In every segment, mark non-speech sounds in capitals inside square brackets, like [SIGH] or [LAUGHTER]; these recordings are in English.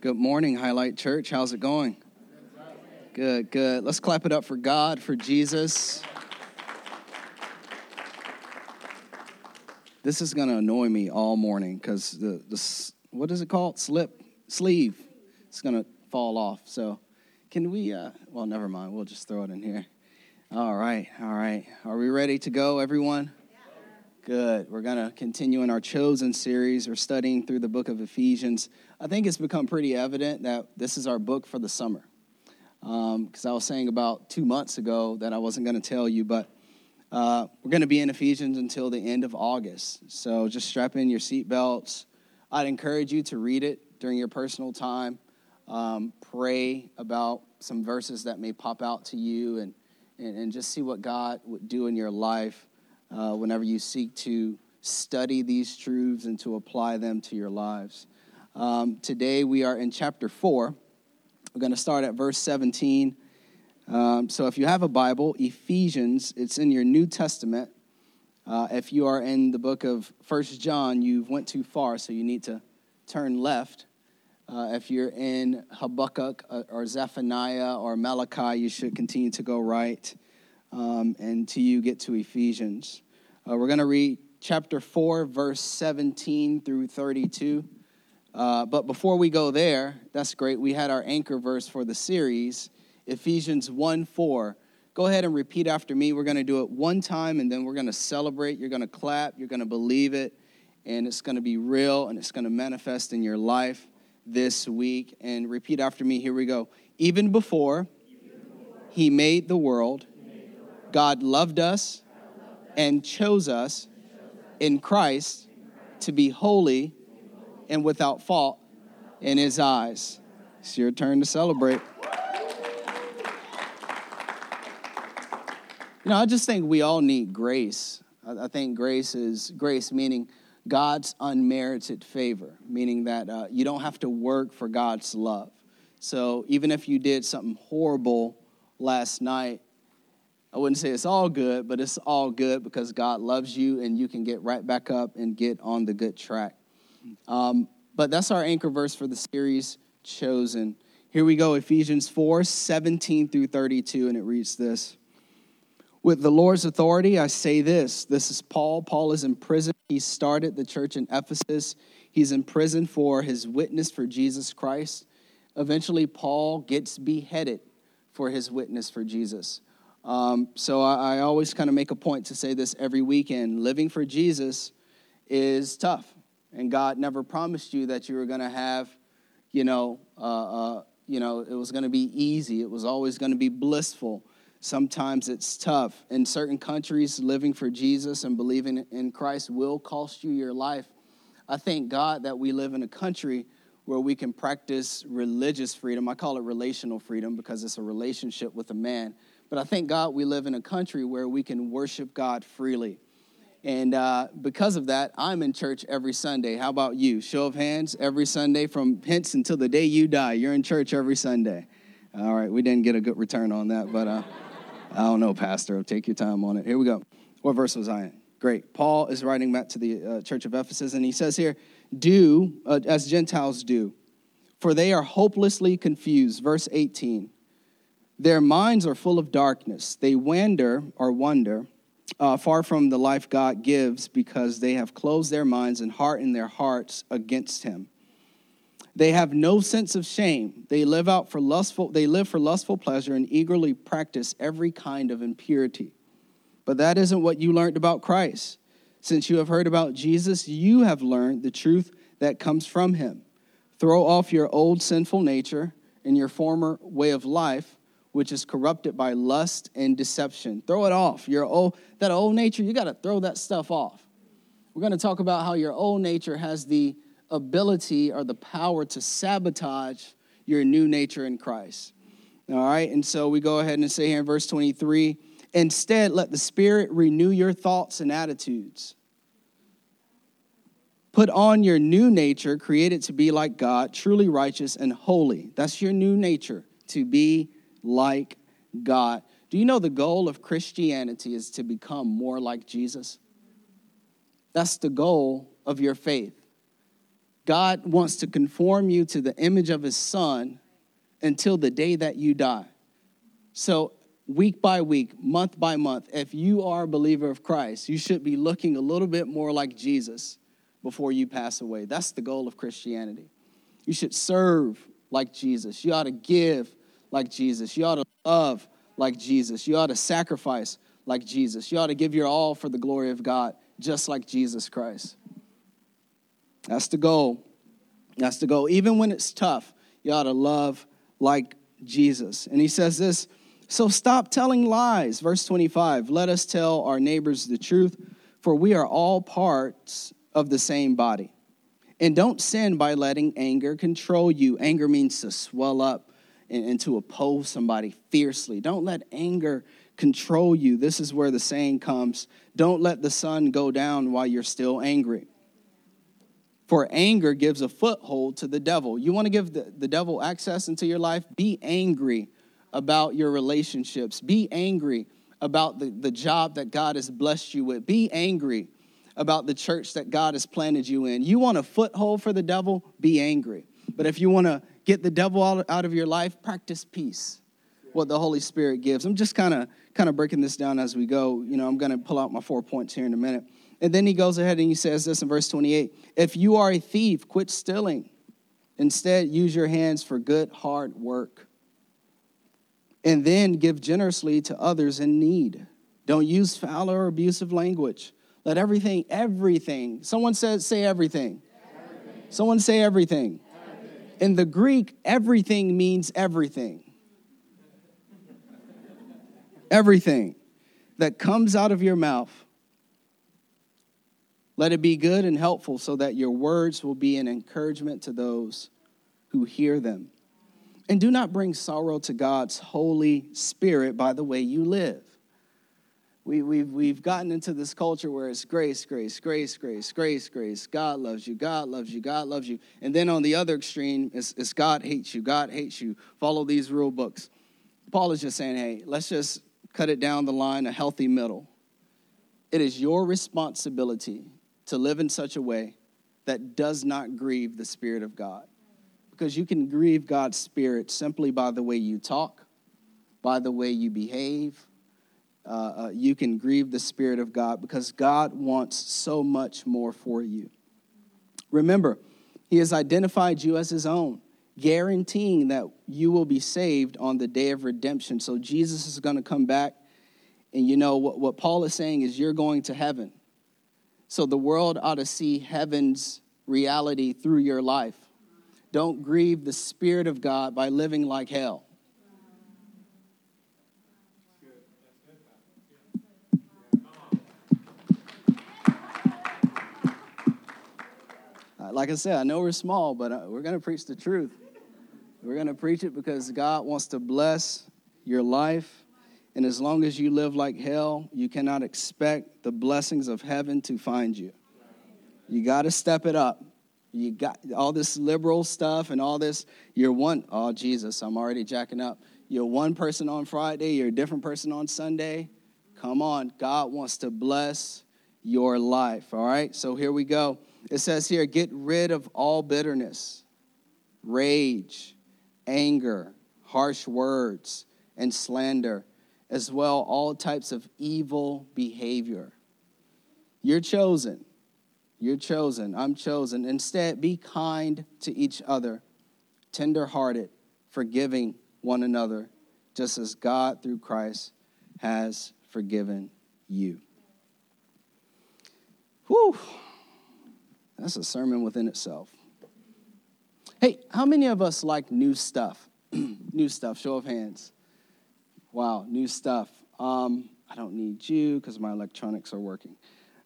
Good morning, Highlight Church. How's it going? Good, good. Let's clap it up for God, for Jesus. This is going to annoy me all morning because the, the, what is it called? Slip, sleeve. It's going to fall off. So, can we, uh, well, never mind. We'll just throw it in here. All right, all right. Are we ready to go, everyone? Good. We're going to continue in our Chosen series. We're studying through the book of Ephesians. I think it's become pretty evident that this is our book for the summer. Because um, I was saying about two months ago that I wasn't going to tell you, but uh, we're going to be in Ephesians until the end of August. So just strap in your seatbelts. I'd encourage you to read it during your personal time. Um, pray about some verses that may pop out to you and, and, and just see what God would do in your life uh, whenever you seek to study these truths and to apply them to your lives. Um, today we are in chapter 4. We're going to start at verse 17. Um, so if you have a Bible, Ephesians, it's in your New Testament. Uh, if you are in the book of First John, you've went too far, so you need to turn left. Uh, if you're in Habakkuk uh, or Zephaniah or Malachi, you should continue to go right um, until you get to Ephesians. Uh, we're going to read chapter 4, verse 17 through 32. Uh, but before we go there, that's great. We had our anchor verse for the series, Ephesians 1 4. Go ahead and repeat after me. We're going to do it one time and then we're going to celebrate. You're going to clap. You're going to believe it. And it's going to be real and it's going to manifest in your life this week. And repeat after me. Here we go. Even before, he made the world God loved us and chose us in Christ to be holy and without fault in his eyes. It's your turn to celebrate. You know, I just think we all need grace. I think grace is grace, meaning God's unmerited favor, meaning that uh, you don't have to work for God's love. So even if you did something horrible last night, I wouldn't say it's all good, but it's all good because God loves you and you can get right back up and get on the good track. Um, but that's our anchor verse for the series chosen. Here we go Ephesians 4 17 through 32, and it reads this With the Lord's authority, I say this. This is Paul. Paul is in prison. He started the church in Ephesus. He's in prison for his witness for Jesus Christ. Eventually, Paul gets beheaded for his witness for Jesus. Um, so I, I always kind of make a point to say this every weekend. Living for Jesus is tough, and God never promised you that you were going to have, you know, uh, uh, you know, it was going to be easy. It was always going to be blissful. Sometimes it's tough. In certain countries, living for Jesus and believing in Christ will cost you your life. I thank God that we live in a country where we can practice religious freedom. I call it relational freedom because it's a relationship with a man but I thank God we live in a country where we can worship God freely. And uh, because of that, I'm in church every Sunday. How about you? Show of hands every Sunday from hence until the day you die. You're in church every Sunday. All right, we didn't get a good return on that, but uh, I don't know, Pastor. Take your time on it. Here we go. What verse was I in? Great. Paul is writing back to the uh, church of Ephesus, and he says here, Do uh, as Gentiles do, for they are hopelessly confused. Verse 18. Their minds are full of darkness. They wander or wonder uh, far from the life God gives because they have closed their minds and hardened their hearts against Him. They have no sense of shame. They live out for lustful. They live for lustful pleasure and eagerly practice every kind of impurity. But that isn't what you learned about Christ. Since you have heard about Jesus, you have learned the truth that comes from Him. Throw off your old sinful nature and your former way of life which is corrupted by lust and deception. Throw it off. Your old that old nature, you got to throw that stuff off. We're going to talk about how your old nature has the ability or the power to sabotage your new nature in Christ. All right? And so we go ahead and say here in verse 23, instead let the spirit renew your thoughts and attitudes. Put on your new nature, created to be like God, truly righteous and holy. That's your new nature, to be like God. Do you know the goal of Christianity is to become more like Jesus? That's the goal of your faith. God wants to conform you to the image of his son until the day that you die. So, week by week, month by month, if you are a believer of Christ, you should be looking a little bit more like Jesus before you pass away. That's the goal of Christianity. You should serve like Jesus. You ought to give like Jesus. You ought to love like Jesus. You ought to sacrifice like Jesus. You ought to give your all for the glory of God, just like Jesus Christ. That's the goal. That's the goal. Even when it's tough, you ought to love like Jesus. And he says this so stop telling lies. Verse 25 let us tell our neighbors the truth, for we are all parts of the same body. And don't sin by letting anger control you. Anger means to swell up and, to oppose somebody fiercely. Don't let anger control you. This is where the saying comes don't let the sun go down while you're still angry. For anger gives a foothold to the devil. You want to give the, the devil access into your life? Be angry about your relationships. Be angry about the, the job that God has blessed you with. Be angry about the church that God has planted you in. You want a foothold for the devil? Be angry. But if you want to get the devil out, of your life, practice peace. What the Holy Spirit gives. I'm just kind of kind of breaking this down as we go. You know, I'm going to pull out my four points here in a minute. And then he goes ahead and he says this in verse 28 If you are a thief, quit stealing. Instead, use your hands for good, hard work. And then give generously to others in need. Don't use foul or abusive language. Let everything, everything, someone says, say everything. everything. Someone say everything. In the Greek, everything means everything. everything that comes out of your mouth let it be good and helpful so that your words will be an encouragement to those who hear them. And do not bring sorrow to God's Holy Spirit by the way you live. We, we've, we've gotten into this culture where it's grace, grace, grace, grace, grace, grace. God loves you, God loves you, God loves you. And then on the other extreme, it's, it's God hates you, God hates you. Follow these rule books. Paul is just saying, hey, let's just cut it down the line, a healthy middle. It is your responsibility to live in such a way that does not grieve the Spirit of God. Because you can grieve God's Spirit simply by the way you talk, by the way you behave. Uh, uh, you can grieve the Spirit of God because God wants so much more for you. Remember, He has identified you as His own, guaranteeing that you will be saved on the day of redemption. So Jesus is going to come back. And you know what, what Paul is saying is, you're going to heaven. So the world ought to see heaven's reality through your life. Don't grieve the Spirit of God by living like hell. Like I said, I know we're small, but uh, we're going to preach the truth. We're going to preach it because God wants to bless your life and as long as you live like hell, you cannot expect the blessings of heaven to find you. You got to step it up. You got all this liberal stuff and all this. You're one, oh, Jesus, I'm already jacking up. You're one person on Friday, you're a different person on Sunday. Come on, God wants to bless your life, all right? So here we go. It says here get rid of all bitterness, rage, anger, harsh words, and slander as well all types of evil behavior. You're chosen. You're chosen. I'm chosen. Instead, be kind to each other, tenderhearted, forgiving one another, just as God through Christ has forgiven you. Whew. That's a sermon within itself. Hey, how many of us like new stuff? [CLEARS THROAT] new stuff, show of hands. Wow, new stuff. Um, I don't need you because my electronics are working.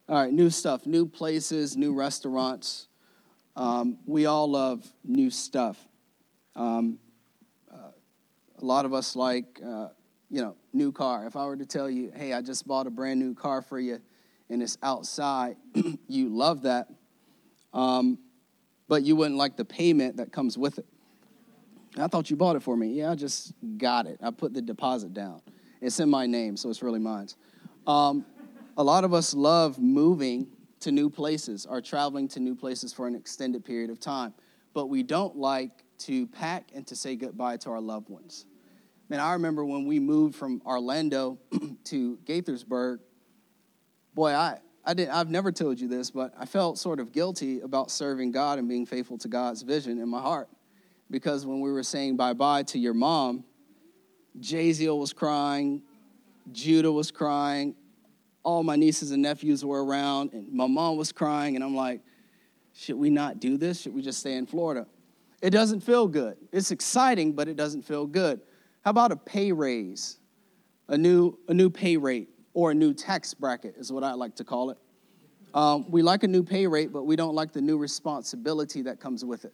All right, new stuff, new places, new restaurants. Um, we all love new stuff. Um, uh, a lot of us like, uh, you know, new car. If I were to tell you, hey, I just bought a brand new car for you and it's outside, [CLEARS THROAT] you love that. Um, but you wouldn't like the payment that comes with it. I thought you bought it for me. Yeah, I just got it. I put the deposit down. It's in my name, so it's really mine. Um, a lot of us love moving to new places, are traveling to new places for an extended period of time. But we don't like to pack and to say goodbye to our loved ones. Man, I remember when we moved from Orlando [CLEARS THROAT] to Gaithersburg, boy, I, I didn't, I've never told you this, but I felt sort of guilty about serving God and being faithful to God's vision in my heart. Because when we were saying bye bye to your mom, Jaziel was crying, Judah was crying, all my nieces and nephews were around, and my mom was crying, and I'm like, should we not do this? Should we just stay in Florida? It doesn't feel good. It's exciting, but it doesn't feel good. How about a pay raise? A new, a new pay rate or a new tax bracket is what I like to call it. Um, we like a new pay rate, but we don't like the new responsibility that comes with it.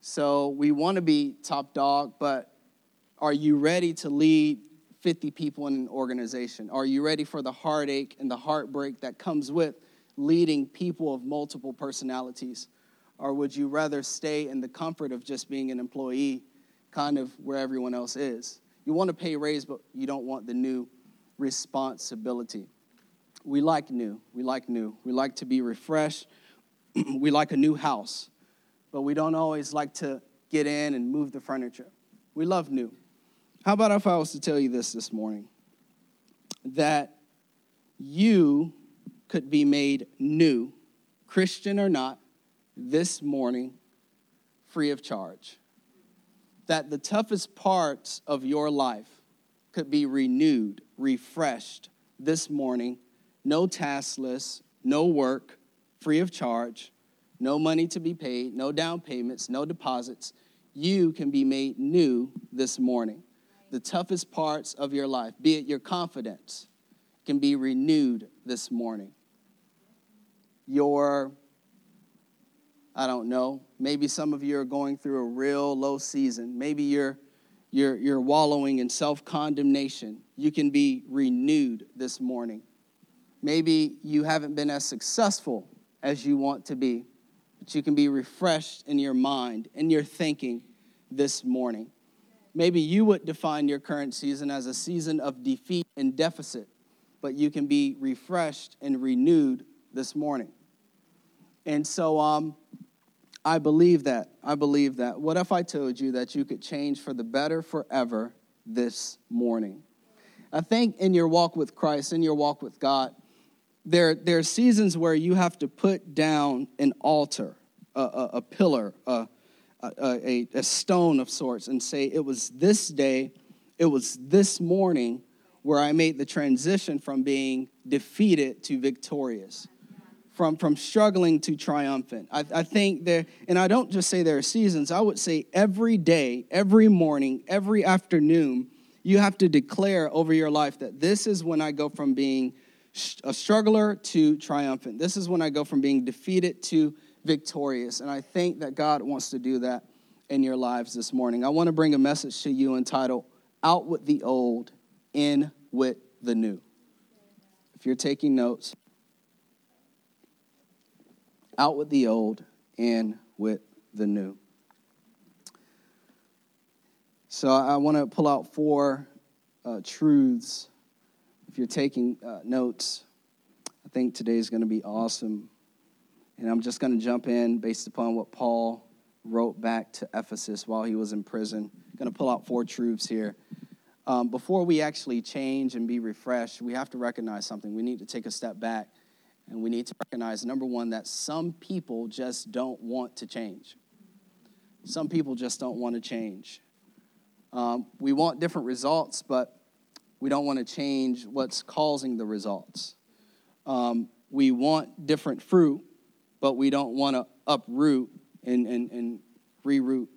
So we want to be top dog, but are you ready to lead 50 people in an organization? Are you ready for the heartache and the heartbreak that comes with leading people of multiple personalities? Or would you rather stay in the comfort of just being an employee, kind of where everyone else is? You want to pay raise, but you don't want the new responsibility. We like new. We like new. We like to be refreshed. [CLEARS THROAT] we like a new house, but we don't always like to get in and move the furniture. We love new. How about if I was to tell you this this morning? That you could be made new, Christian or not, this morning, free of charge. That the toughest parts of your life could be renewed, refreshed this morning, no taskless, no work, free of charge, no money to be paid, no down payments, no deposits. You can be made new this morning. The toughest parts of your life, be it your confidence, can be renewed this morning. Your I don't know. Maybe some of you are going through a real low season. Maybe you're you're, you're wallowing in self condemnation. You can be renewed this morning. Maybe you haven't been as successful as you want to be, but you can be refreshed in your mind and your thinking this morning. Maybe you would define your current season as a season of defeat and deficit, but you can be refreshed and renewed this morning. And so, um, I believe that. I believe that. What if I told you that you could change for the better forever this morning? I think in your walk with Christ, in your walk with God, there, there are seasons where you have to put down an altar, a, a, a pillar, a, a, a stone of sorts, and say, It was this day, it was this morning where I made the transition from being defeated to victorious from, from struggling to triumphant. I, I think there, and I don't just say there are seasons, I would say every day, every morning, every afternoon, you have to declare over your life that this is when I go from being a struggler to triumphant. This is when I go from being defeated to victorious. And I think that God wants to do that in your lives this morning. I want to bring a message to you entitled Out with the Old, In with the New. If you're taking notes, out with the old, in with the new. So I want to pull out four uh, truths. If you're taking uh, notes, I think today is going to be awesome. And I'm just going to jump in based upon what Paul wrote back to Ephesus while he was in prison. I'm going to pull out four truths here. Um, before we actually change and be refreshed, we have to recognize something. We need to take a step back and we need to recognize number one, that some people just don't want to change. Some people just don't want to change. Um, we want different results, but we don't want to change what's causing the results. Um, we want different fruit, but we don't want to uproot and, and, and reroot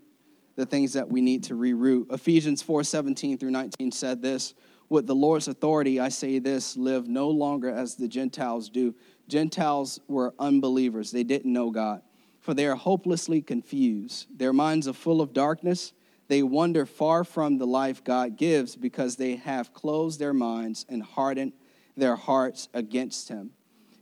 the things that we need to reroot. Ephesians 4 17 through 19 said this With the Lord's authority, I say this live no longer as the Gentiles do Gentiles were unbelievers. They didn't know God, for they are hopelessly confused. Their minds are full of darkness. They wander far from the life God gives because they have closed their minds and hardened their hearts against Him.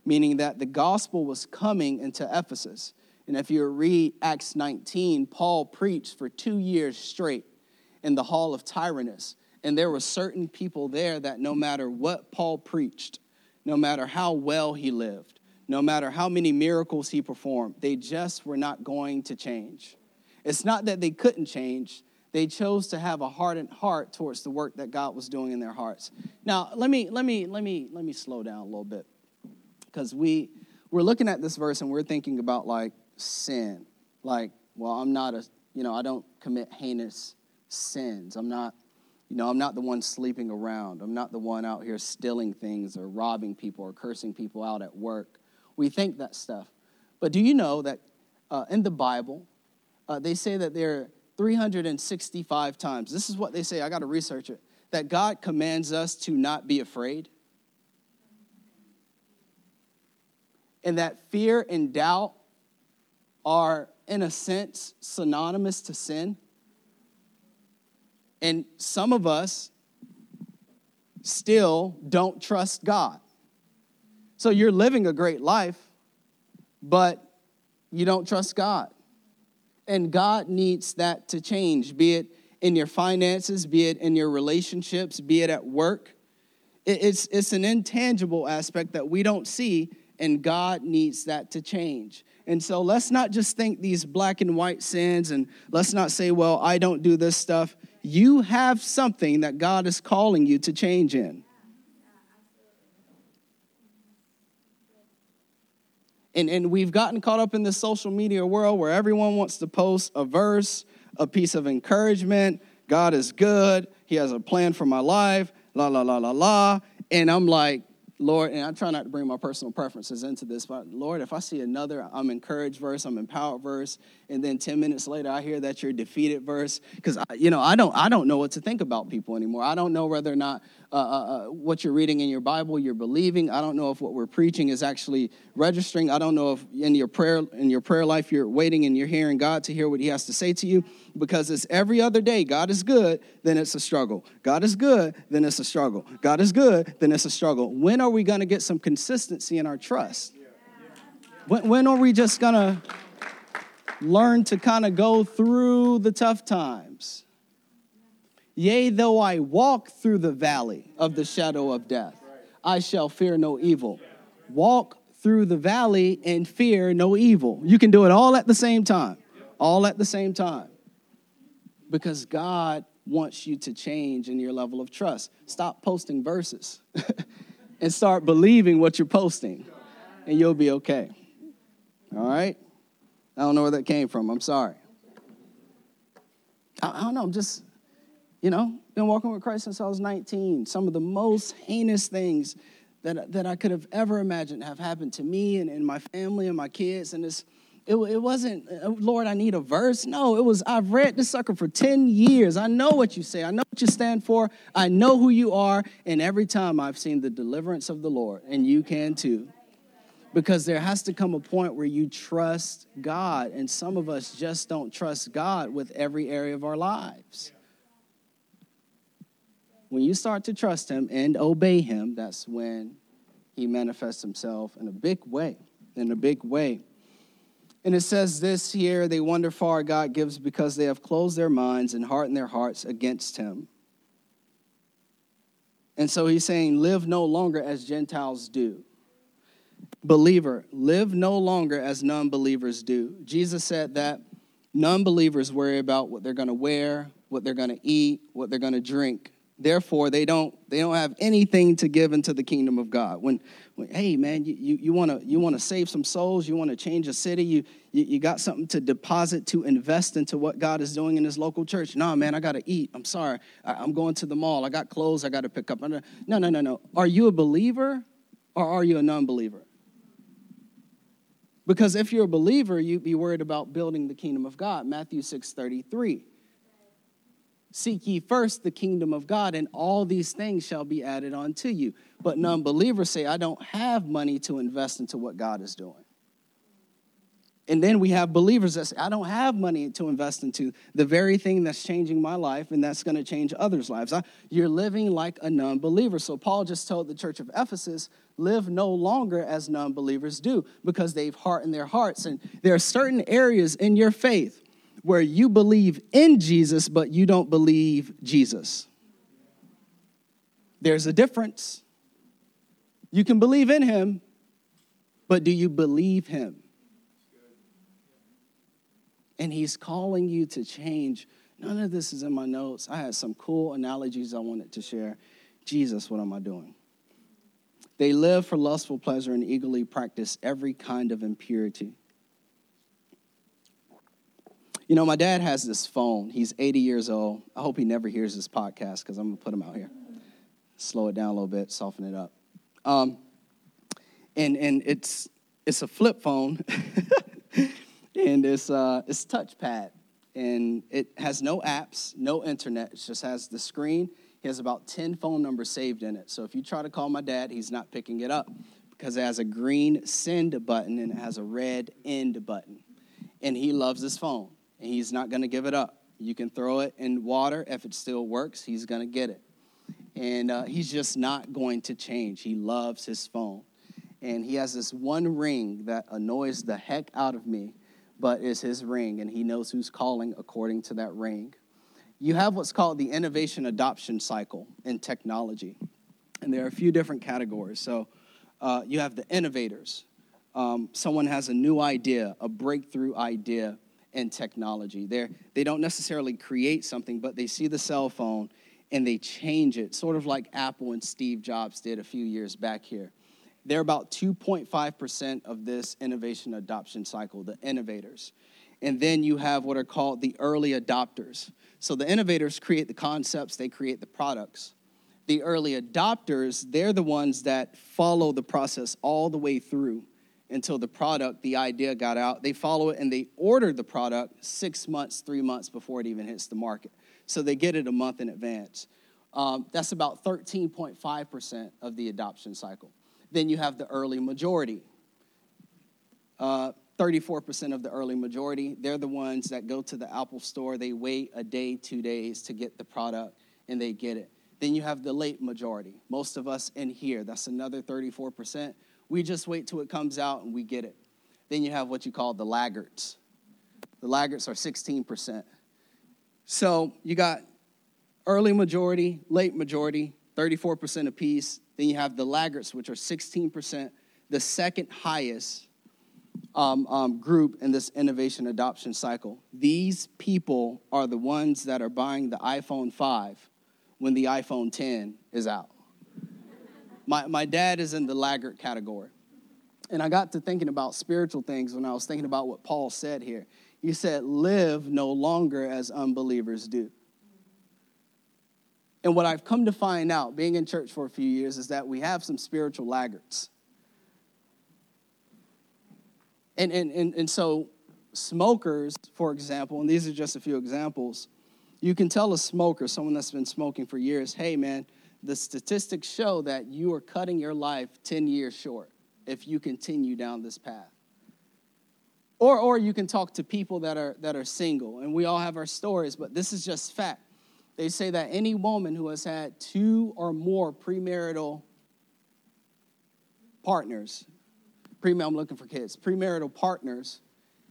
Meaning that the gospel was coming into Ephesus. And if you read Acts 19, Paul preached for two years straight in the hall of Tyrannus. And there were certain people there that no matter what Paul preached, no matter how well he lived, no matter how many miracles he performed, they just were not going to change. It's not that they couldn't change, they chose to have a hardened heart towards the work that God was doing in their hearts. Now, let me let me let me let me slow down a little bit. Cuz we we're looking at this verse and we're thinking about like sin. Like, well, I'm not a, you know, I don't commit heinous sins. I'm not you know, I'm not the one sleeping around. I'm not the one out here stealing things or robbing people or cursing people out at work. We think that stuff. But do you know that uh, in the Bible, uh, they say that there are 365 times, this is what they say, I got to research it, that God commands us to not be afraid. And that fear and doubt are, in a sense, synonymous to sin. And some of us still don't trust God. So you're living a great life, but you don't trust God. And God needs that to change, be it in your finances, be it in your relationships, be it at work. It's, it's an intangible aspect that we don't see, and God needs that to change. And so let's not just think these black and white sins, and let's not say, well, I don't do this stuff you have something that God is calling you to change in. And, and we've gotten caught up in this social media world where everyone wants to post a verse, a piece of encouragement. God is good. He has a plan for my life. La, la, la, la, la. And I'm like, Lord, and I try not to bring my personal preferences into this, but Lord, if I see another I'm encouraged verse, I'm empowered verse, and then 10 minutes later I hear that you're defeated verse, because you know, I don't I don't know what to think about people anymore. I don't know whether or not uh, uh, uh, what you're reading in your Bible you're believing. I don't know if what we're preaching is actually registering. I don't know if in your prayer in your prayer life you're waiting and you're hearing God to hear what He has to say to you, because it's every other day. God is good, then it's a struggle. God is good, then it's a struggle. God is good, then it's a struggle. When are we going to get some consistency in our trust? When, when are we just going to learn to kind of go through the tough times? Yea, though I walk through the valley of the shadow of death, I shall fear no evil. Walk through the valley and fear no evil. You can do it all at the same time. All at the same time. Because God wants you to change in your level of trust. Stop posting verses [LAUGHS] and start believing what you're posting, and you'll be okay. All right? I don't know where that came from. I'm sorry. I, I don't know. I'm just you know, been walking with Christ since I was 19. Some of the most heinous things that, that I could have ever imagined have happened to me and, and my family and my kids. And it's, it, it wasn't, uh, Lord, I need a verse. No, it was, I've read this sucker for 10 years. I know what you say. I know what you stand for. I know who you are. And every time I've seen the deliverance of the Lord, and you can too. Because there has to come a point where you trust God. And some of us just don't trust God with every area of our lives. When you start to trust Him and obey Him, that's when He manifests Himself in a big way. In a big way. And it says this here they wonder far God gives because they have closed their minds and hardened their hearts against Him. And so He's saying, live no longer as Gentiles do. Believer, live no longer as non believers do. Jesus said that non believers worry about what they're going to wear, what they're going to eat, what they're going to drink therefore they don't they don't have anything to give into the kingdom of god. When, when hey man you, want to you want to save some souls you want to change a city you, you you got something to deposit to invest into what god is doing in his local church. No man i gotta eat. I'm sorry. I, am going to the mall. I got clothes i gotta pick up. No no no no are you a believer or are you a non-believer? Because if you're a believer you'd be worried about building the kingdom of god. Matthew 6 33 Seek ye first the kingdom of God, and all these things shall be added unto you. But non believers say, I don't have money to invest into what God is doing. And then we have believers that say, I don't have money to invest into the very thing that's changing my life and that's going to change others' lives. I, you're living like a non believer. So Paul just told the church of Ephesus, live no longer as non believers do because they've hardened their hearts. And there are certain areas in your faith where you believe in Jesus, but you don't believe Jesus. There's a difference. You can believe in him, But do you believe him? And he's calling you to change. None of this is in my notes. I had some cool analogies I wanted to share. Jesus, what am I doing? They live for lustful pleasure and eagerly practice every kind of impurity. You know, my dad has this phone. He's 80 years old. I hope he never hears this podcast because I'm going to put him out here. Slow it down a little bit, soften it up. Um, and and it's it's a flip phone, [LAUGHS] and it's uh, it's touchpad, and it has no apps, no internet. It just has the screen. He has about 10 phone numbers saved in it. So if you try to call my dad, he's not picking it up because it has a green send button and it has a red end button. And he loves his phone and he's not going to give it up. You can throw it in water. If it still works, he's going to get it. And uh, he's just not going to change. He loves his phone. And he has this one ring that annoys the heck out of me, but is his ring. And he knows who's calling according to that ring. You have what's called the innovation adoption cycle in technology. And there are a few different categories. So uh, you have the innovators. Um, someone has a new idea, a breakthrough idea and technology. They're, they don't necessarily create something, but they see the cell phone and they change it, sort of like Apple and Steve Jobs did a few years back here. They're about 2.5% of this innovation adoption cycle, the innovators. And then you have what are called the early adopters. So the innovators create the concepts, they create the products. The early adopters, they're the ones that follow the process all the way through until the product, the idea got out. They follow it and they order the product six months, three months before it even hits the market. So they get it a month in advance. Um, that's about 13.5% of the adoption cycle. Then you have the early majority. Uh, 34% of the early majority, they're the ones that go to the Apple store, they wait a day, two days to get the product, and they get it. Then you have the late majority. Most of us in here, that's another 34%. We just wait till it comes out and we get it. Then you have what you call the laggards. The laggards are 16%. So you got early majority, late majority, 34% apiece. Then you have the laggards, which are 16%, the second highest um, um, group in this innovation adoption cycle. These people are the ones that are buying the iPhone 5 when the iPhone 10 is out. My, my dad is in the laggard category. And I got to thinking about spiritual things when I was thinking about what Paul said here. He said, Live no longer as unbelievers do. And what I've come to find out, being in church for a few years, is that we have some spiritual laggards. And, and, and, and so, smokers, for example, and these are just a few examples, you can tell a smoker, someone that's been smoking for years, hey man, the statistics show that you are cutting your life 10 years short if you continue down this path. Or, or you can talk to people that are, that are single, and we all have our stories, but this is just fact. They say that any woman who has had two or more premarital partners pre I'm looking for kids, premarital partners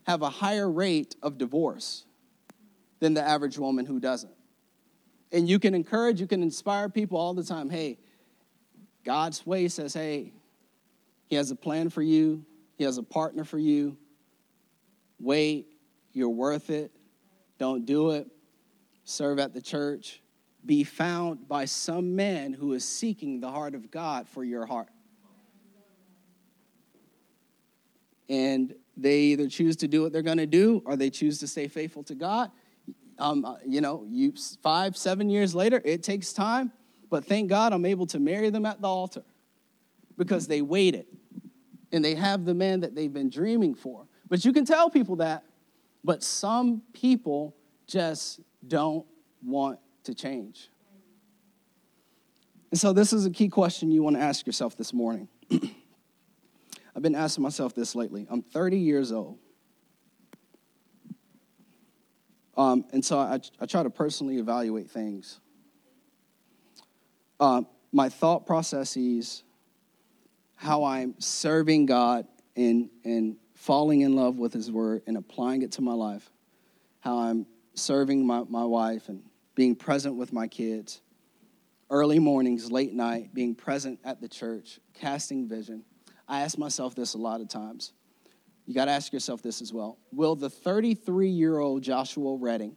have a higher rate of divorce than the average woman who doesn't. And you can encourage, you can inspire people all the time. Hey, God's way says, hey, He has a plan for you, He has a partner for you. Wait, you're worth it. Don't do it. Serve at the church. Be found by some man who is seeking the heart of God for your heart. and they either choose to do what they're going to do or they choose to stay faithful to God. Um, uh, you know, you five, seven years later, it takes time, but thank God I'm able to marry them at the altar because they waited and they have the man that they've been dreaming for. But you can tell people that, but some people just don't want to change. And so, this is a key question you want to ask yourself this morning. [CLEARS THROAT] I've been asking myself this lately. I'm 30 years old. Um, and so I, I, try to personally evaluate things. Uh, my thought processes, how I'm serving God and, and falling in love with His Word and applying it to my life, how I'm serving my, my wife and being present with my kids, early mornings, late night, being present at the church, casting vision. I ask myself this a lot of times. You got to ask yourself this as well. Will the 33 year old Joshua Redding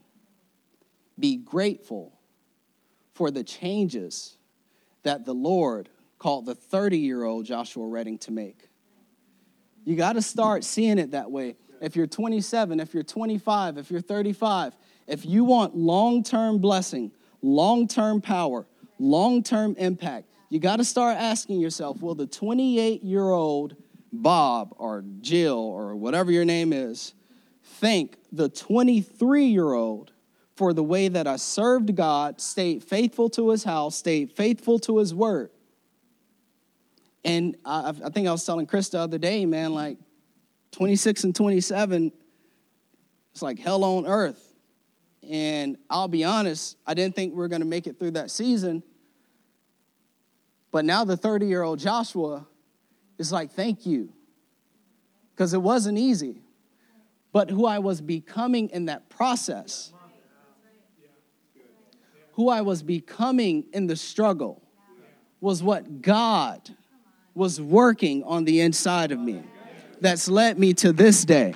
be grateful for the changes that the Lord called the 30 year old Joshua Redding to make? You got to start seeing it that way. If you're 27, if you're 25, if you're 35, if you want long term blessing, long term power, long term impact, you got to start asking yourself will the 28 year old Bob or Jill or whatever your name is thank the 23 year old for the way that I served God, stayed faithful to his house, stayed faithful to his word? And I, I think I was telling Chris the other day, man, like 26 and 27, it's like hell on earth. And I'll be honest, I didn't think we were going to make it through that season. But now the 30 year old Joshua is like, thank you. Because it wasn't easy. But who I was becoming in that process, who I was becoming in the struggle, was what God was working on the inside of me that's led me to this day.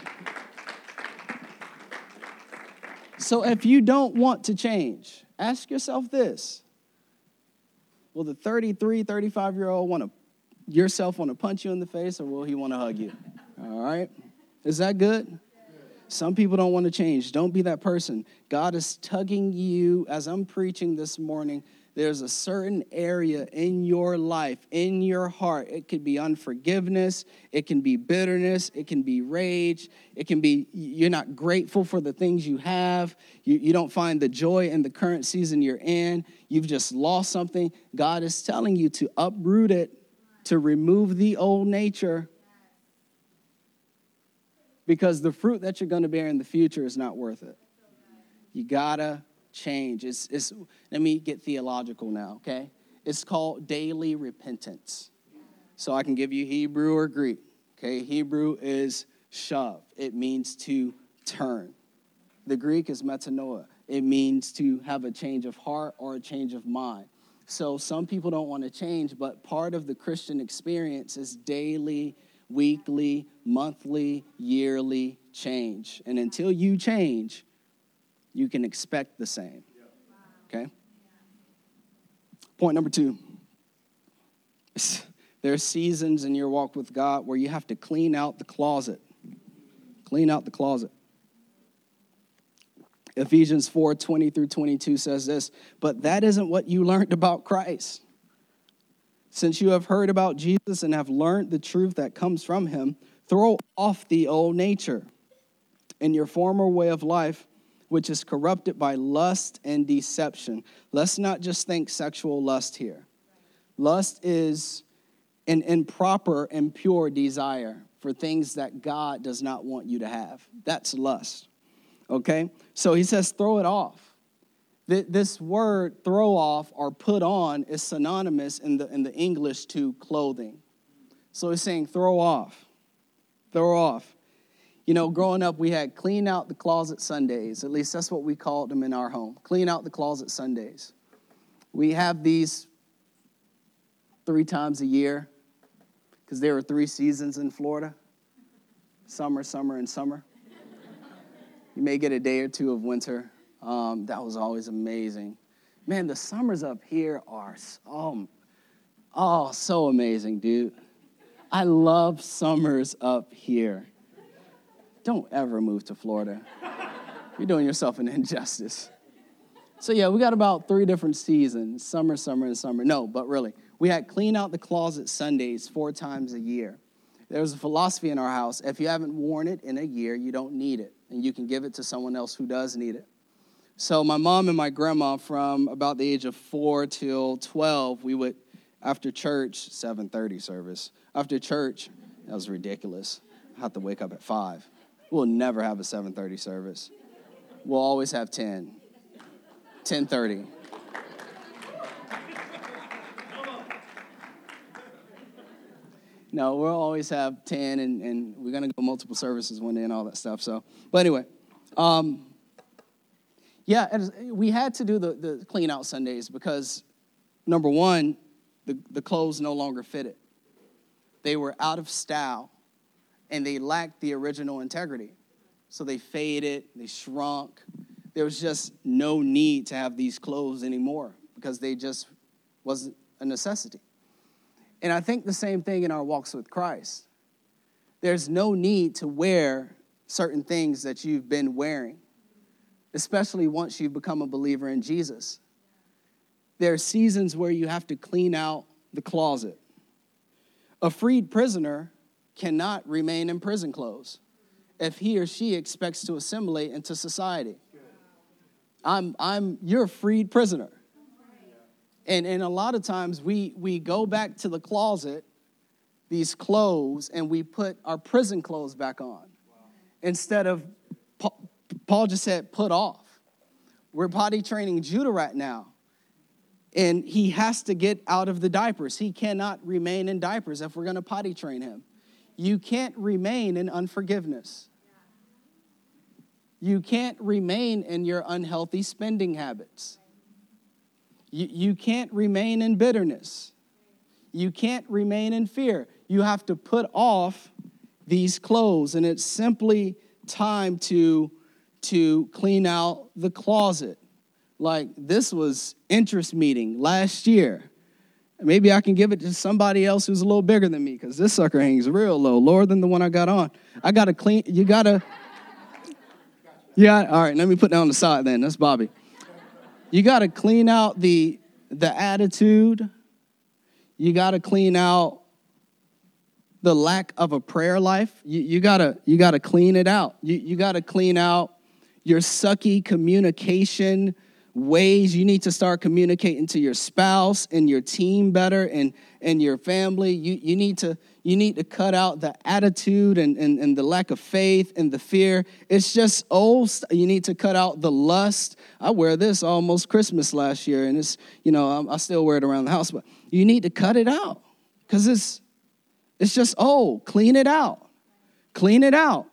So if you don't want to change, ask yourself this Will the 33, 35 year old want to yourself want to punch you in the face or will he want to hug you? All right? Is that good? Some people don't want to change. Don't be that person. God is tugging you as I'm preaching this morning there's a certain area in your life, in your heart. It could be unforgiveness, it can be bitterness, it can be rage, it can be you're not grateful for the things you have, you, you don't find the joy in the current season you're in, you've just lost something. God is telling you to uproot it, to remove the old nature. Because the fruit that you're going to bear in the future is not worth it. You gotta change. It's, it's, let me get theological now, okay? It's called daily repentance. So I can give you Hebrew or Greek, okay? Hebrew is shav, it means to turn. The Greek is metanoia, it means to have a change of heart or a change of mind. So some people don't want to change, but part of the Christian experience is daily, weekly, monthly, yearly change. And until you change, you can expect the same. Okay? Point number two [LAUGHS] there are seasons in your walk with God where you have to clean out the closet. Clean out the closet. Ephesians 4 20 through 22 says this, but that isn't what you learned about Christ. Since you have heard about Jesus and have learned the truth that comes from him, throw off the old nature and your former way of life which is corrupted by lust and deception. Let's not just think sexual lust here. Lust is an improper, and impure desire for things that God does not want you to have. That's lust. Okay? So he says, throw it off. This word throw off or put on is synonymous in the, in the English to clothing. So he's saying throw off. Throw off. You know, growing up, we had clean out the closet Sundays. At least that's what we called them in our home. Clean out the closet Sundays. We have these three times a year because there were three seasons in Florida summer, summer, and summer. You may get a day or two of winter. Um, that was always amazing. Man, the summers up here are so, oh, so amazing, dude. I love summers up here don't ever move to Florida. You're doing yourself an injustice. So, yeah, we got about three different seasons summer, summer, and summer. No, but really, we had clean out the closet Sundays four times a year. There's a philosophy in our house if you haven't worn it in a year, you don't need it, and you can give it to someone else who does need it. So, my mom and my grandma, from about the age of four till 12, we would, after church, 7:30 service, after church, that was ridiculous. I have to wake up at five. We'll never have a 7:30 service. We'll always have 10. 10:30. No, we'll always have 10, and, and we're going to go multiple services one day and all that stuff. So, but anyway, um, yeah, we had to do the, the clean out Sundays because, number one, the, the clothes no longer fitted they were out of style, and they lacked the original integrity. So they faded, they shrunk. There was just no need to have these clothes anymore because they just wasn't a necessity. And I think the same thing in our walks with Christ. There's no need to wear certain things that you've been wearing, especially once you've become a believer in Jesus. There are seasons where you have to clean out the closet. A freed prisoner cannot remain in prison clothes if he or she expects to assimilate into society. I'm, I'm, you're a freed prisoner. And, and a lot of times we, we go back to the closet, these clothes, and we put our prison clothes back on. Instead of, Paul just said, put off. We're potty training Judah right now. And he has to get out of the diapers. He cannot remain in diapers if we're going to potty train him. You can't remain in unforgiveness. You can't remain in your unhealthy spending habits. You, you can't remain in bitterness. You can't remain in fear. You have to put off these clothes, and it's simply time to, to clean out the closet. Like this was interest meeting last year. Maybe I can give it to somebody else who's a little bigger than me because this sucker hangs real low, lower than the one I got on. I got to clean, you got to. [LAUGHS] Yeah, all right, let me put that on the side then. That's Bobby. You got to clean out the, the attitude. You got to clean out the lack of a prayer life. You, you gotta you gotta clean it out. You, you gotta clean out your sucky communication ways you need to start communicating to your spouse and your team better and, and your family. You, you, need to, you need to cut out the attitude and, and, and the lack of faith and the fear. It's just old. You need to cut out the lust. I wear this almost Christmas last year, and it's, you know, I still wear it around the house, but you need to cut it out because it's, it's just old. Clean it out. Clean it out.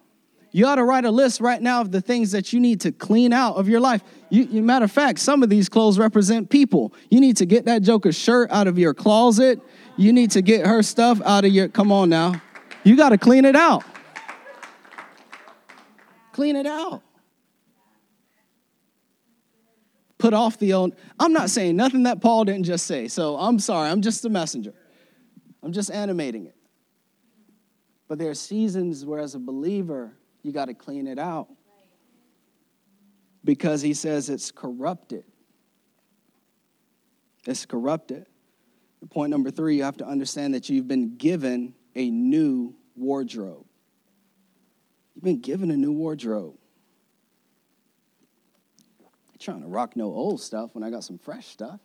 You ought to write a list right now of the things that you need to clean out of your life. You, matter of fact, some of these clothes represent people. You need to get that Joker shirt out of your closet. You need to get her stuff out of your. Come on now. You got to clean it out. Clean it out. Put off the old. I'm not saying nothing that Paul didn't just say, so I'm sorry. I'm just a messenger. I'm just animating it. But there are seasons where, as a believer, you got to clean it out because he says it's corrupted. It's corrupted. Point number three, you have to understand that you've been given a new wardrobe. You've been given a new wardrobe. I'm trying to rock no old stuff when I got some fresh stuff.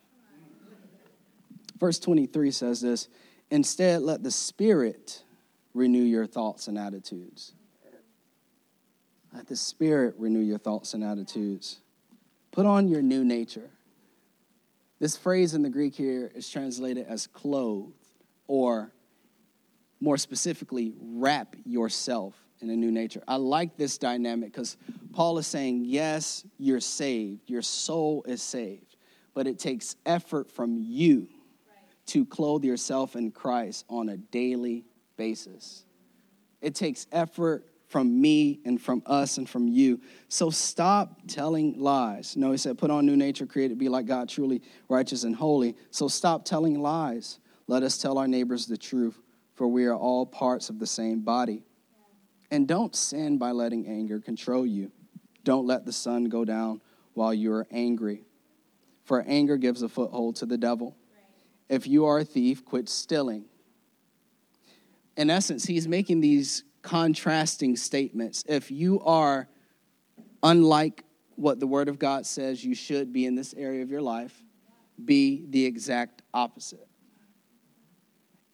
Verse 23 says this Instead, let the Spirit renew your thoughts and attitudes. Let the Spirit renew your thoughts and attitudes. Put on your new nature. This phrase in the Greek here is translated as clothed, or more specifically, wrap yourself in a new nature. I like this dynamic because Paul is saying, yes, you're saved, your soul is saved, but it takes effort from you to clothe yourself in Christ on a daily basis. It takes effort from me and from us and from you. So stop telling lies. No, he said, put on new nature, created to be like God, truly righteous and holy. So stop telling lies. Let us tell our neighbors the truth, for we are all parts of the same body. And don't sin by letting anger control you. Don't let the sun go down while you are angry, for anger gives a foothold to the devil. If you are a thief, quit stealing. In essence, he's making these contrasting statements. If you are unlike what the Word of God says you should be in this area of your life, be the exact opposite.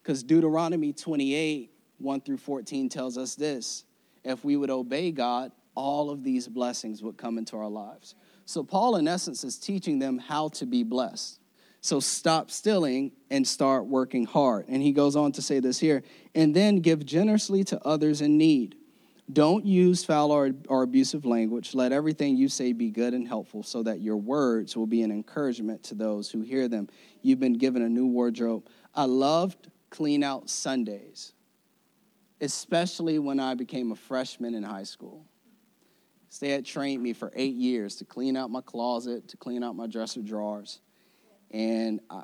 Because Deuteronomy 28, 1 through 14 tells us this if we would obey God, all of these blessings would come into our lives. So, Paul, in essence, is teaching them how to be blessed. So stop stealing and start working hard. And he goes on to say this here and then give generously to others in need. Don't use foul or, or, abusive language. Let everything you say be good and helpful so that your words will be an encouragement to those who hear them. You've been given a new wardrobe. I loved clean out Sundays especially when I became a freshman in high school. They had trained me for eight years to clean out my closet, to clean out my dresser drawers. And I,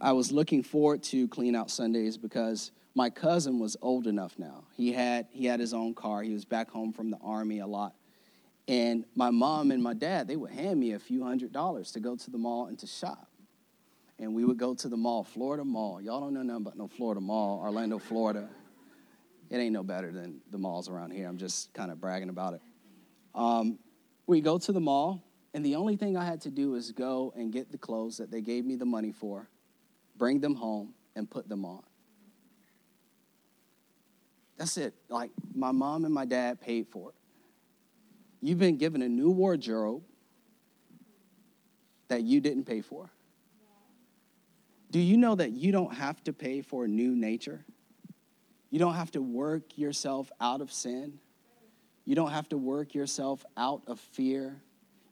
I was looking forward to clean out Sundays because my cousin was old enough now. He had, he had his own car. He was back home from the army a lot. And my mom and my dad, they would hand me a few hundred dollars to go to the mall and to shop. And we would go to the mall, Florida Mall. Y'all don't know nothing about no Florida Mall, Orlando, Florida. It ain't no better than the malls around here. I'm just kind of bragging about it. Um, we go to the mall, and the only thing I had to do was go and get the clothes that they gave me the money for, bring them home, and put them on. That's it. Like, my mom and my dad paid for it. You've been given a new wardrobe that you didn't pay for. Do you know that you don't have to pay for a new nature? You don't have to work yourself out of sin. You don't have to work yourself out of fear.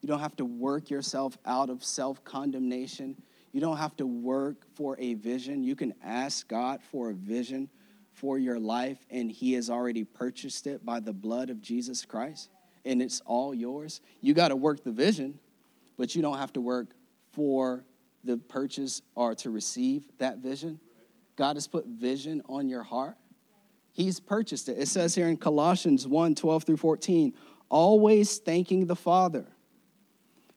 You don't have to work yourself out of self condemnation. You don't have to work for a vision. You can ask God for a vision for your life, and He has already purchased it by the blood of Jesus Christ, and it's all yours. You got to work the vision, but you don't have to work for the purchase or to receive that vision. God has put vision on your heart. He's purchased it. It says here in Colossians 1 12 through 14, always thanking the Father.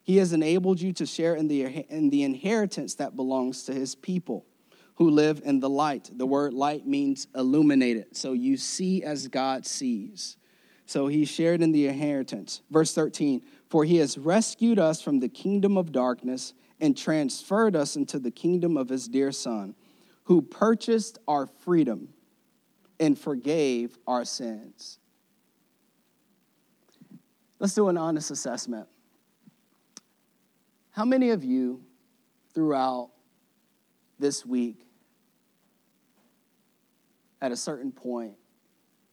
He has enabled you to share in the, in the inheritance that belongs to his people who live in the light. The word light means illuminated. So you see as God sees. So he shared in the inheritance. Verse 13 For he has rescued us from the kingdom of darkness and transferred us into the kingdom of his dear Son, who purchased our freedom and forgave our sins. Let's do an honest assessment. How many of you throughout this week, at a certain point,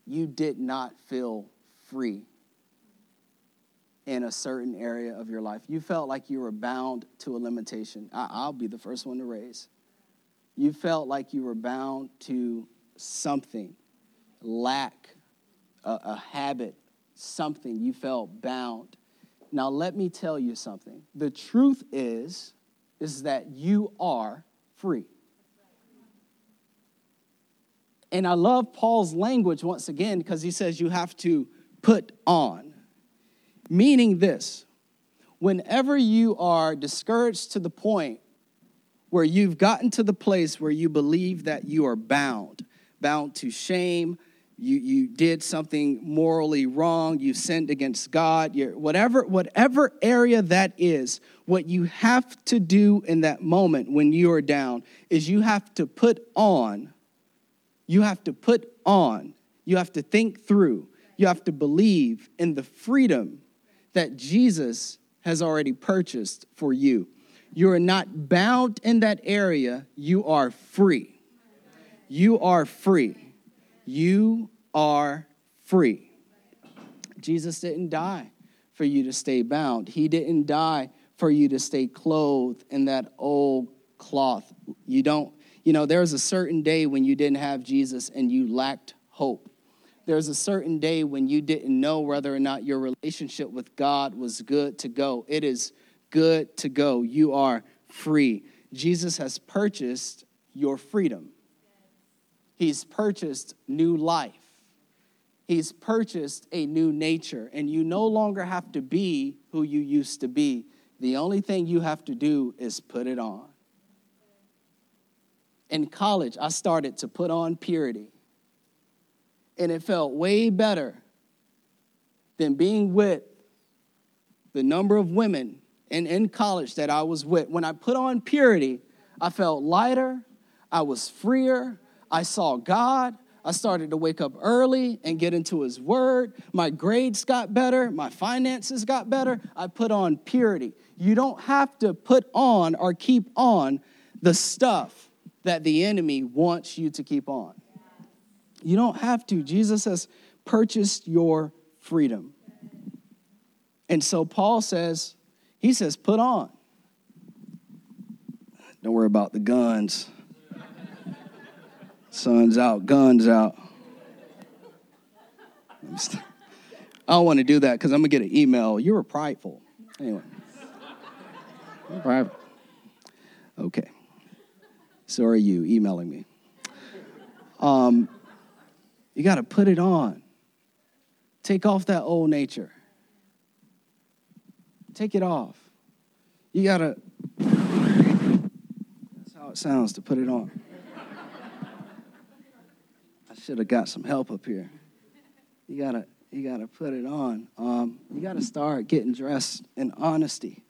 you did not feel free in a certain area of your life? You felt like you were bound to a limitation. I'll be the first one to raise. You felt like you were bound to something, lack, a, a habit, something. You felt bound. Now let me tell you something. The truth is is that you are free. And I love Paul's language once again because he says you have to put on. Meaning this whenever you are discouraged to the point where you've gotten to the place where you believe that you are bound, bound to shame, you, you did something morally wrong, you sinned against God, you whatever, whatever area that is, what you have to do in that moment when you are down is you have to put on, you have to put on, you have to think through, you have to believe in the freedom that Jesus has already purchased for you. You are not bound in that area, you are free. You are free. You are free. Jesus didn't die for you to stay bound, He didn't die for you to stay clothed in that old cloth. You don't, you know, there was a certain day when you didn't have Jesus and you lacked hope. There's a certain day when you didn't know whether or not your relationship with God was good to go. It is good to go. You are free. Jesus has purchased your freedom. He's purchased new life. He's purchased a new nature, and you no longer have to be who you used to be. The only thing you have to do is put it on. In college, I started to put on purity, and it felt way better than being with the number of women in, in college that I was with. When I put on purity, I felt lighter, I was freer, I saw God. I started to wake up early and get into His Word. My grades got better. My finances got better. I put on purity. You don't have to put on or keep on the stuff that the enemy wants you to keep on. You don't have to. Jesus has purchased your freedom. And so Paul says, he says, put on. Don't worry about the guns. Sun's out, guns out. I don't want to do that because I'm gonna get an email. You were prideful. Anyway. Private. Okay. So are you emailing me. Um, you got to put it on. Take off that old nature. Take it off. You got to. That's how it sounds to put it on. Should have got some help up here. You got to you got to put it on. Um, you got to start getting dressed in honesty.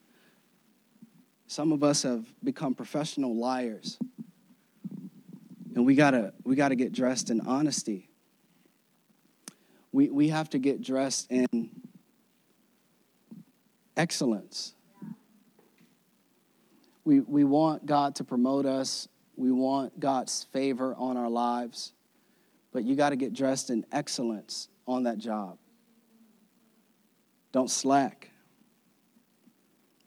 Some of us have become professional liars. And we gotta, we gotta get dressed in honesty. We, we have to get dressed in excellence. We, we want God to promote us, we want God's favor on our lives, but you got to get dressed in excellence on that job. Don't slack.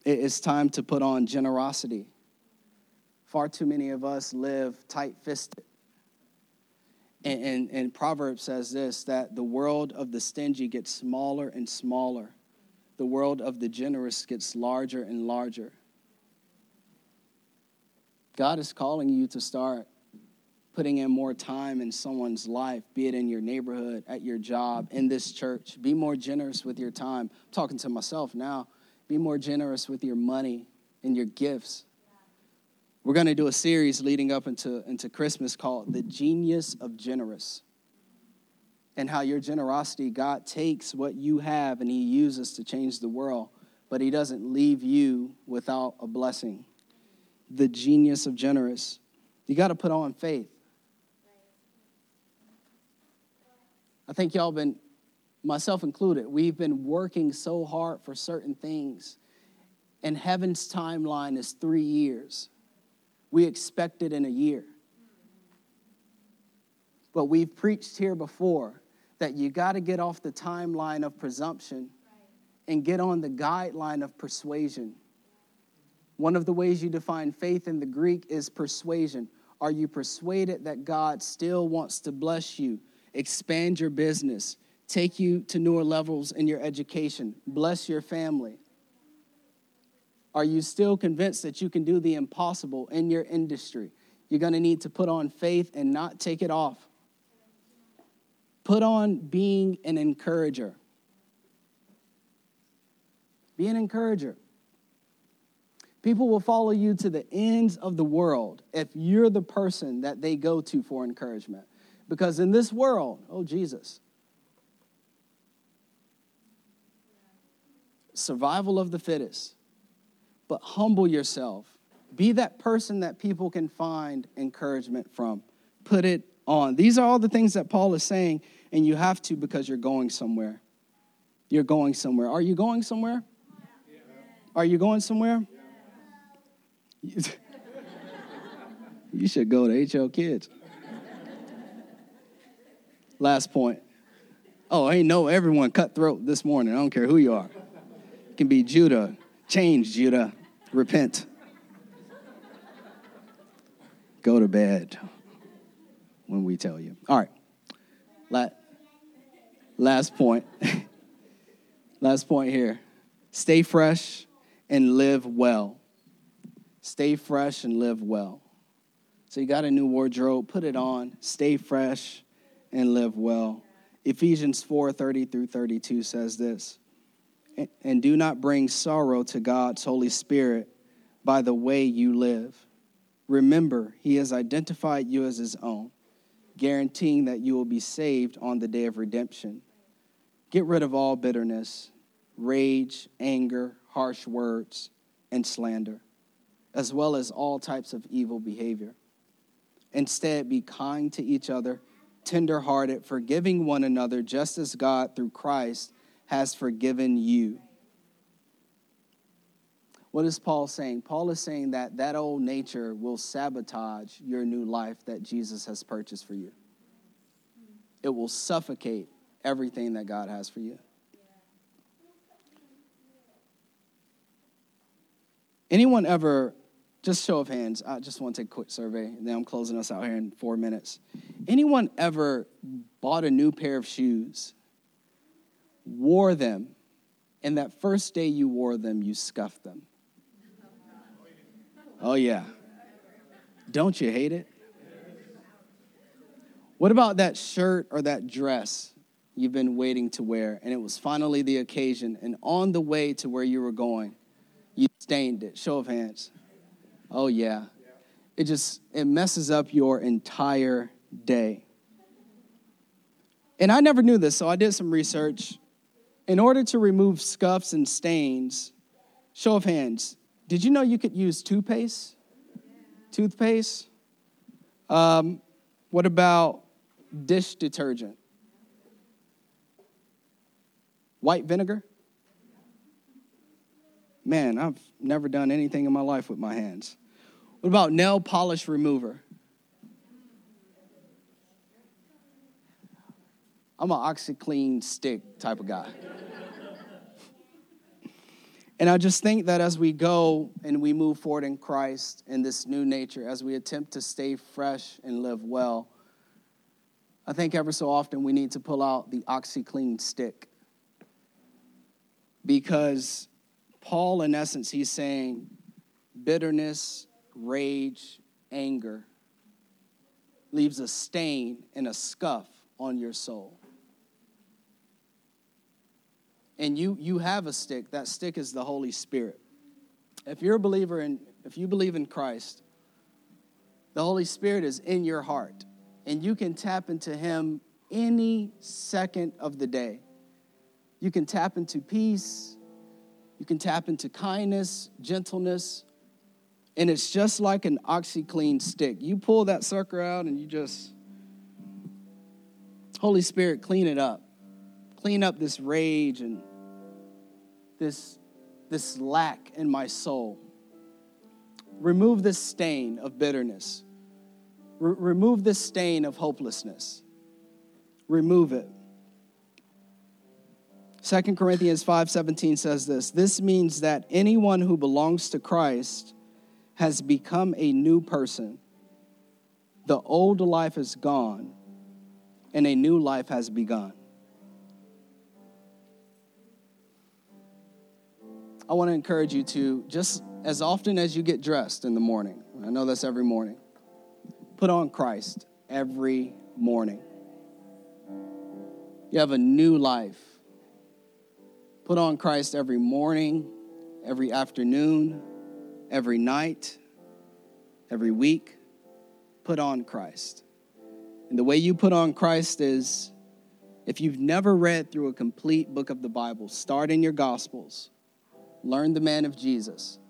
It's time to put on generosity. Far too many of us live tight fisted. And, and, and, Proverbs says this that the world of the stingy gets smaller and smaller, the world of the generous gets larger and larger. God is calling you to start putting in more time in someone's life, be it in your neighborhood, at your job, in this church. Be more generous with your time. I'm talking to myself now. Be more generous with your money and your gifts. We're going to do a series leading up into, into Christmas called The Genius of Generous. And how your generosity, God takes what you have and He uses to change the world, but He doesn't leave you without a blessing. The genius of generous. You got to put on faith. I think y'all been myself included, we've been working so hard for certain things, and heaven's timeline is three years. We expect it in a year. But we've preached here before that you got to get off the timeline of presumption and get on the guideline of persuasion. One of the ways you define faith in the Greek is persuasion. Are you persuaded that God still wants to bless you, expand your business, take you to newer levels in your education, bless your family? Are you still convinced that you can do the impossible in your industry? You're going to need to put on faith and not take it off. Put on being an encourager. Be an encourager. People will follow you to the ends of the world if you're the person that they go to for encouragement. Because in this world, oh, Jesus, survival of the fittest, but humble yourself. Be that person that people can find encouragement from. Put it on. These are all the things that Paul is saying, and you have to because you're going somewhere. You're going somewhere. Are you going somewhere? Are you going somewhere? [LAUGHS] you should go to HL Kids. Last point. Oh, I know everyone cutthroat this morning. I don't care who you are It can be Judah. Change, Judah. Repent. Go to bed when we tell you. All right. last point. [LAUGHS] last point here. Stay fresh and live well. Stay fresh and live well. So you got a new wardrobe, put it on, stay fresh and live well. Ephesians 4 30 through 32 says this and do not bring sorrow to God's Holy Spirit by the way you live. Remember, He has identified you as His own, guaranteeing that you will be saved on the day of redemption. Get rid of all bitterness, rage, anger, harsh words, and slander, as well as all types of evil behavior. Instead, be kind to each other, tenderhearted, forgiving one another, just as God, through Christ, has forgiven you. What is Paul saying? Paul is saying that that old nature will sabotage your new life that Jesus has purchased for you. It will suffocate everything that God has for you. Anyone ever, just show of hands, I just want to take a quick survey, and then I'm closing us out here in four minutes. Anyone ever bought a new pair of shoes wore them, and that first day you wore them, you scuffed them. Oh, yeah. Don't you hate it? What about that shirt or that dress you've been waiting to wear, and it was finally the occasion, and on the way to where you were going, you stained it? Show of hands. Oh, yeah. It just, it messes up your entire day. And I never knew this, so I did some research. In order to remove scuffs and stains, show of hands, did you know you could use toothpaste? Toothpaste? Um, what about dish detergent? White vinegar? Man, I've never done anything in my life with my hands. What about nail polish remover? I'm an OxiClean stick type of guy. and I just think that as we go and we move forward in Christ in this new nature, as we attempt to stay fresh and live well, I think ever so often we need to pull out the OxiClean stick. Because Paul, in essence, he's saying bitterness, rage, anger leaves a stain and a scuff on your soul. And you you have a stick. That stick is the Holy Spirit. If you're a believer in if you believe in Christ, the Holy Spirit is in your heart and you can tap into him any second of the day. You can tap into peace, you can tap into kindness, gentleness, and it's just like an OxiClean stick. You pull that sucker out and you just, Holy Spirit, clean it up. Clean up this rage and this, this lack in my soul. Remove this stain of bitterness. Re- remove this stain of hopelessness. Remove it. 2 Corinthians 5:17 says this, this means that anyone who belongs to Christ has become a new person. The old life is gone and a new life has begun. I want to encourage you to just as often as you get dressed in the morning, I know that's every morning, put on Christ every morning. You have a new life. Put on Christ every morning, every afternoon, every night, every week. Put on Christ. And the way you put on Christ is if you've never read through a complete book of the Bible, start in your Gospels, learn the man of Jesus,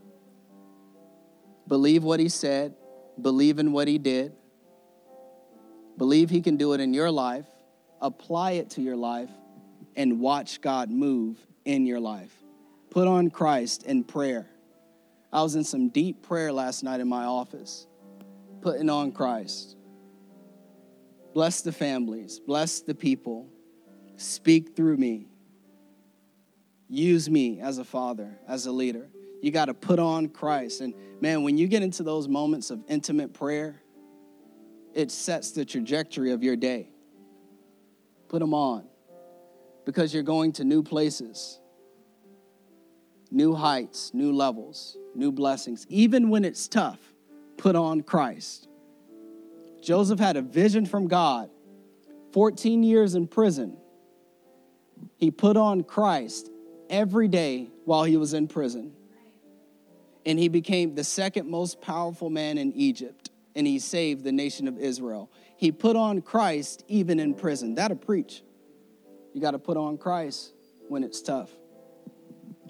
believe what he said, believe in what he did, believe he can do it in your life, apply it to your life, and watch God move in your life. Put on Christ in prayer. I was in some deep prayer last night in my office, putting on Christ. Bless the families, bless the people, speak through me. Use me as a father, as a leader. You got to put on Christ. And man, when you get into those moments of intimate prayer, it sets the trajectory of your day. Put them on because you're going to new places, new heights, new levels, new blessings. Even when it's tough, put on Christ. Joseph had a vision from God, 14 years in prison. He put on Christ every day while he was in prison. And he became the second most powerful man in Egypt, and he saved the nation of Israel. He put on Christ even in prison. That'll preach. You got to put on Christ when it's tough.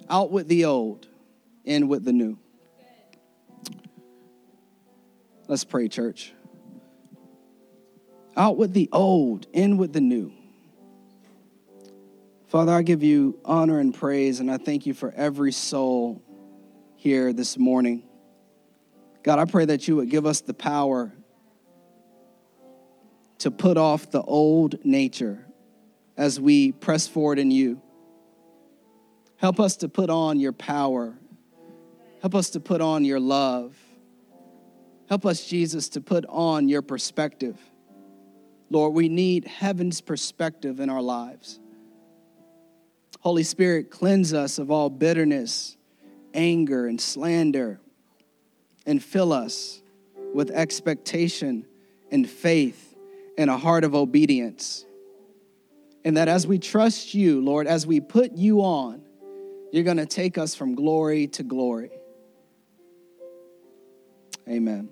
Out with the old, in with the new. Let's pray, church. Out with the old, in with the new. Father, I give you honor and praise, and I thank you for every soul here this morning. God, I pray that you would give us the power to put off the old nature as we press forward in you. Help us to put on your power. Help us to put on your love. Help us, Jesus, to put on your perspective. Lord, we need heaven's perspective in our lives. Holy Spirit, cleanse us of all bitterness, anger, and slander, and fill us with expectation and faith and a heart of obedience. And that as we trust you, Lord, as we put you on, you're going to take us from glory to glory. Amen.